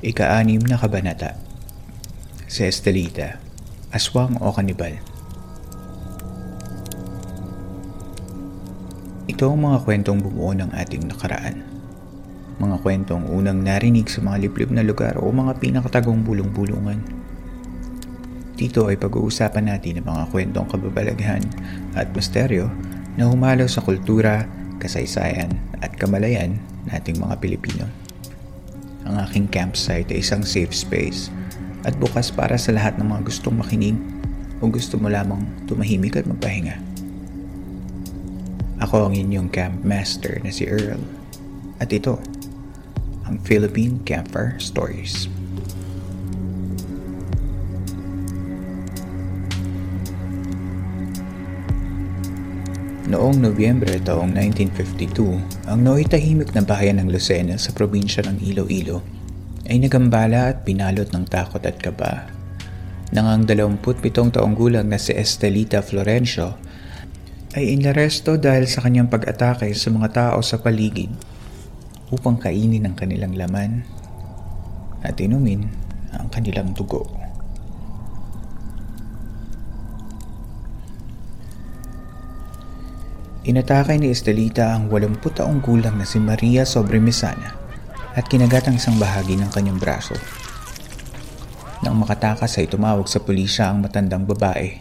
Ika-anim na kabanata Si Estelita, Aswang o Kanibal Ito ang mga kwentong bumuo ng ating nakaraan. Mga kwentong unang narinig sa mga liblib na lugar o mga pinakatagong bulong-bulungan. Dito ay pag-uusapan natin ang mga kwentong kababalaghan at misteryo na humalo sa kultura, kasaysayan at kamalayan nating mga Pilipino. Ang aking campsite ay isang safe space at bukas para sa lahat ng mga gustong makinig o gusto mo lamang tumahimik at magpahinga. Ako ang inyong camp master na si Earl at ito ang Philippine Campfire Stories. Noong Nobyembre taong 1952, ang noitahimik na bayan ng Lucena sa probinsya ng Iloilo ay nagambala at pinalot ng takot at kaba. Nang ang 27 taong gulang na si Estelita Florencio ay inaresto dahil sa kanyang pag-atake sa mga tao sa paligid upang kainin ang kanilang laman at inumin ang kanilang dugo. Inatake ni Estelita ang 80 taong gulang na si Maria Sobremesana at kinagat ang isang bahagi ng kanyang braso. Nang makatakas ay tumawag sa pulisya ang matandang babae.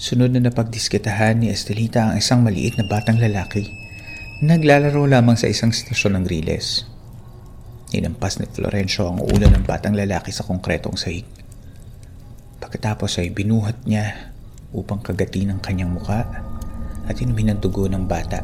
Sunod na napagdiskitahan ni Estelita ang isang maliit na batang lalaki na naglalaro lamang sa isang stasyon ng Riles. Inampas ni Florencio ang ulo ng batang lalaki sa konkretong sahig. Pagkatapos ay binuhat niya upang kagatin ang kanyang muka at inumin ang dugo ng bata.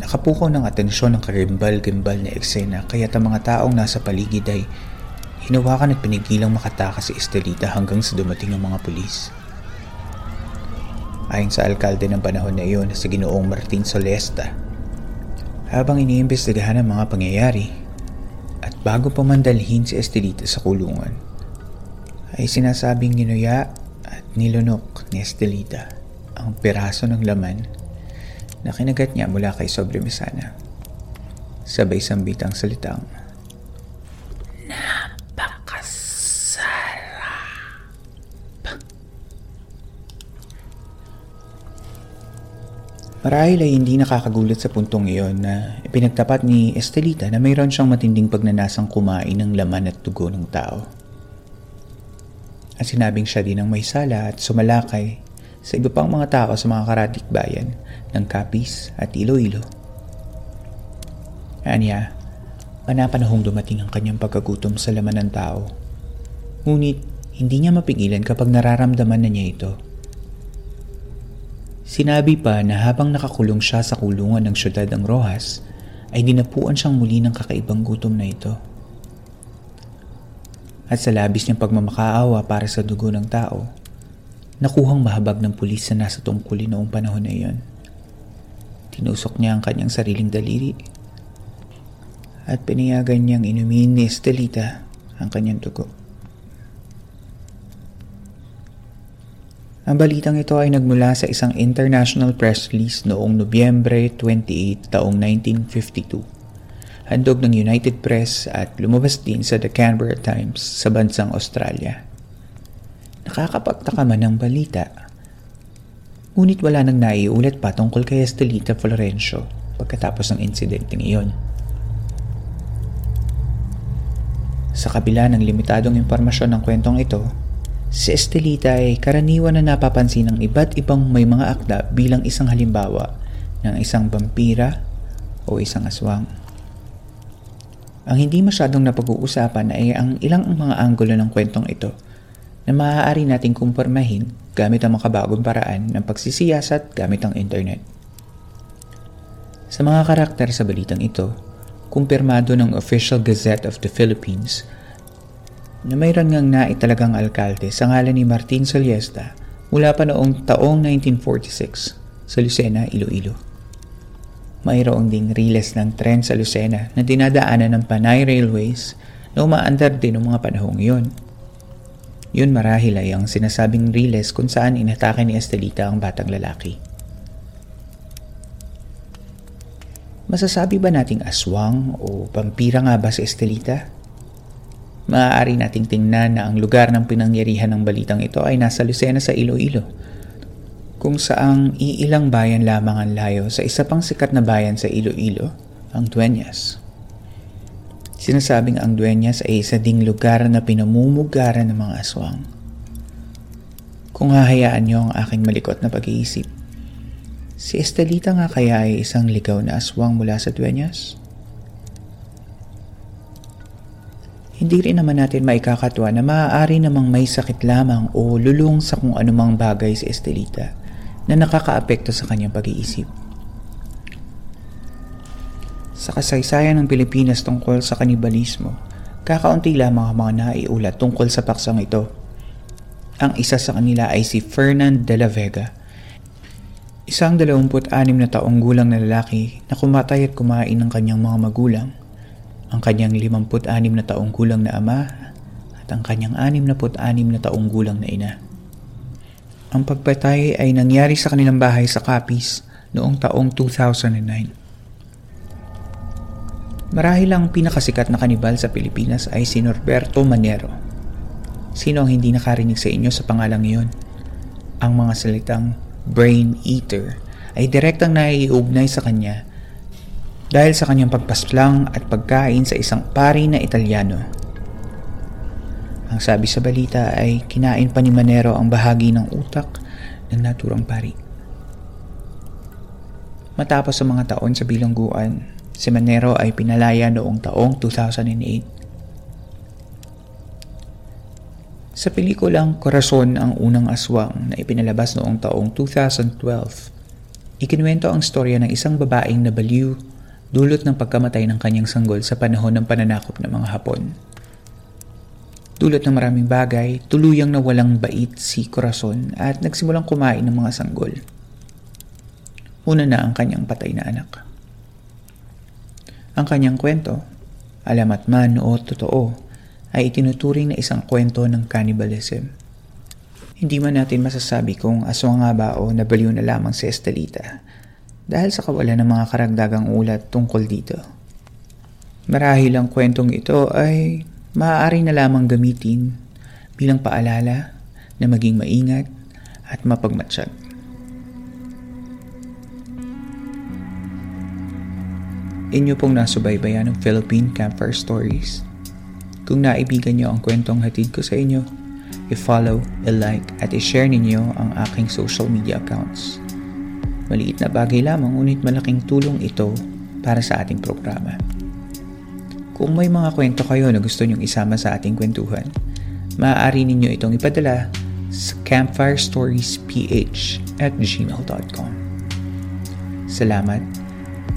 Nakapuko ng atensyon ng karimbal-gimbal na eksena kaya ang mga taong nasa paligid ay hinawakan at pinigilang makatakas si Estelita hanggang sa dumating ang mga pulis. Ayon sa alkalde ng panahon na iyon sa ginoong Martin Solesta, habang iniimbestigahan ang mga pangyayari at bago pa mandalhin si Estelita sa kulungan, ay sinasabing ninuya Nilunok ni Estelita ang piraso ng laman na kinagat niya mula kay Sobremesana. Sabay sambitang salitang, Napakasarap. Marahil ay hindi nakakagulat sa puntong iyon na ipinagtapat ni Estelita na mayroon siyang matinding pagnanasang kumain ng laman at dugo ng tao at sinabing siya din ang may sala at sumalakay sa iba pang mga tao sa mga karatik bayan ng Capiz at Iloilo. Anya, panapanahong dumating ang kanyang pagkagutom sa laman ng tao. Ngunit hindi niya mapigilan kapag nararamdaman na niya ito. Sinabi pa na habang nakakulong siya sa kulungan ng syudad ng Rojas, ay dinapuan siyang muli ng kakaibang gutom na ito at sa labis niyang pagmamakaawa para sa dugo ng tao, nakuhang mahabag ng pulis na nasa tungkulin noong panahon na iyon. Tinusok niya ang kanyang sariling daliri at pinayagan niyang inumin ni Estelita ang kanyang dugo. Ang balitang ito ay nagmula sa isang international press release noong Nobyembre 28 taong 1952 handog ng United Press at lumabas din sa The Canberra Times sa bansang Australia. Nakakapagtaka man ang balita. Ngunit wala nang naiulat pa tungkol kay Estelita Florencio pagkatapos ng insidente iyon. Sa kabila ng limitadong impormasyon ng kwentong ito, si Estelita ay karaniwan na napapansin ng iba't ibang may mga akda bilang isang halimbawa ng isang vampira o isang aswang. Ang hindi masyadong napag-uusapan ay ang ilang mga anggulo ng kwentong ito na maaari nating kumpirmahin gamit ang makabagong paraan ng pagsisiyasat gamit ang internet. Sa mga karakter sa balitang ito, kumpirmado ng Official Gazette of the Philippines na mayroon ngang naitalagang alkalde sa ngalan ni Martin Soliesta mula pa noong taong 1946 sa Lucena, Iloilo mayroong ding riles ng tren sa Lucena na dinadaanan ng Panay Railways na umaandar din ng mga panahong iyon. Yun marahil ay ang sinasabing riles kung saan inatake ni Estelita ang batang lalaki. Masasabi ba nating aswang o vampira nga ba si Estelita? Maaari nating tingnan na ang lugar ng pinangyarihan ng balitang ito ay nasa Lucena sa Iloilo kung saang iilang bayan lamang ang layo sa isa pang sikat na bayan sa Iloilo, ang Dueñas. Sinasabing ang Dueñas ay isa ding lugar na pinamumugaran ng mga aswang. Kung hahayaan niyo ang aking malikot na pag-iisip, si Estelita nga kaya ay isang ligaw na aswang mula sa Dueñas? Hindi rin naman natin maikakatwa na maaari namang may sakit lamang o lulong sa kung anumang bagay si Estelita na nakakaapekto sa kanyang pag-iisip. Sa kasaysayan ng Pilipinas tungkol sa kanibalismo, kakaunti lamang ang mga naiulat tungkol sa paksang ito. Ang isa sa kanila ay si Fernand de la Vega, isang 26 na taong gulang na lalaki na kumatay at kumain ng kanyang mga magulang, ang kanyang 56 na taong gulang na ama at ang kanyang 66 na taong gulang na ina. Ang pagpatay ay nangyari sa kanilang bahay sa Capiz noong taong 2009. Marahil ang pinakasikat na kanibal sa Pilipinas ay si Norberto Manero. Sino ang hindi nakarinig sa inyo sa pangalang iyon? Ang mga salitang brain eater ay direktang naiugnay sa kanya dahil sa kanyang pagpasplang at pagkain sa isang pari na Italiano ang sabi sa balita ay kinain pa ni Manero ang bahagi ng utak ng naturang pari. Matapos sa mga taon sa bilangguan, si Manero ay pinalaya noong taong 2008. Sa pelikulang Corazon ang unang aswang na ipinalabas noong taong 2012, ikinuwento ang storya ng isang babaeng nabaliw dulot ng pagkamatay ng kanyang sanggol sa panahon ng pananakop ng mga Hapon. Dulot ng maraming bagay, tuluyang nawalang bait si Corazon at nagsimulang kumain ng mga sanggol. Una na ang kanyang patay na anak. Ang kanyang kwento, alamat man o totoo, ay itinuturing na isang kwento ng cannibalism. Hindi man natin masasabi kung aswang nga ba o nabaliw na lamang si Estelita dahil sa kawalan ng mga karagdagang ulat tungkol dito. Marahil ang kwentong ito ay maaari na lamang gamitin bilang paalala na maging maingat at mapagmatsyag. Inyo pong nasubaybayan ng Philippine Campfire Stories. Kung naibigan nyo ang kwentong hatid ko sa inyo, i-follow, i-like at i-share ninyo ang aking social media accounts. Maliit na bagay lamang ngunit malaking tulong ito para sa ating programa. Kung may mga kwento kayo na gusto nyong isama sa ating kwentuhan, maaari ninyo itong ipadala sa campfirestoriesph at gmail.com. Salamat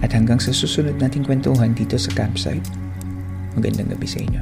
at hanggang sa susunod nating kwentuhan dito sa campsite. Magandang gabi sa inyo.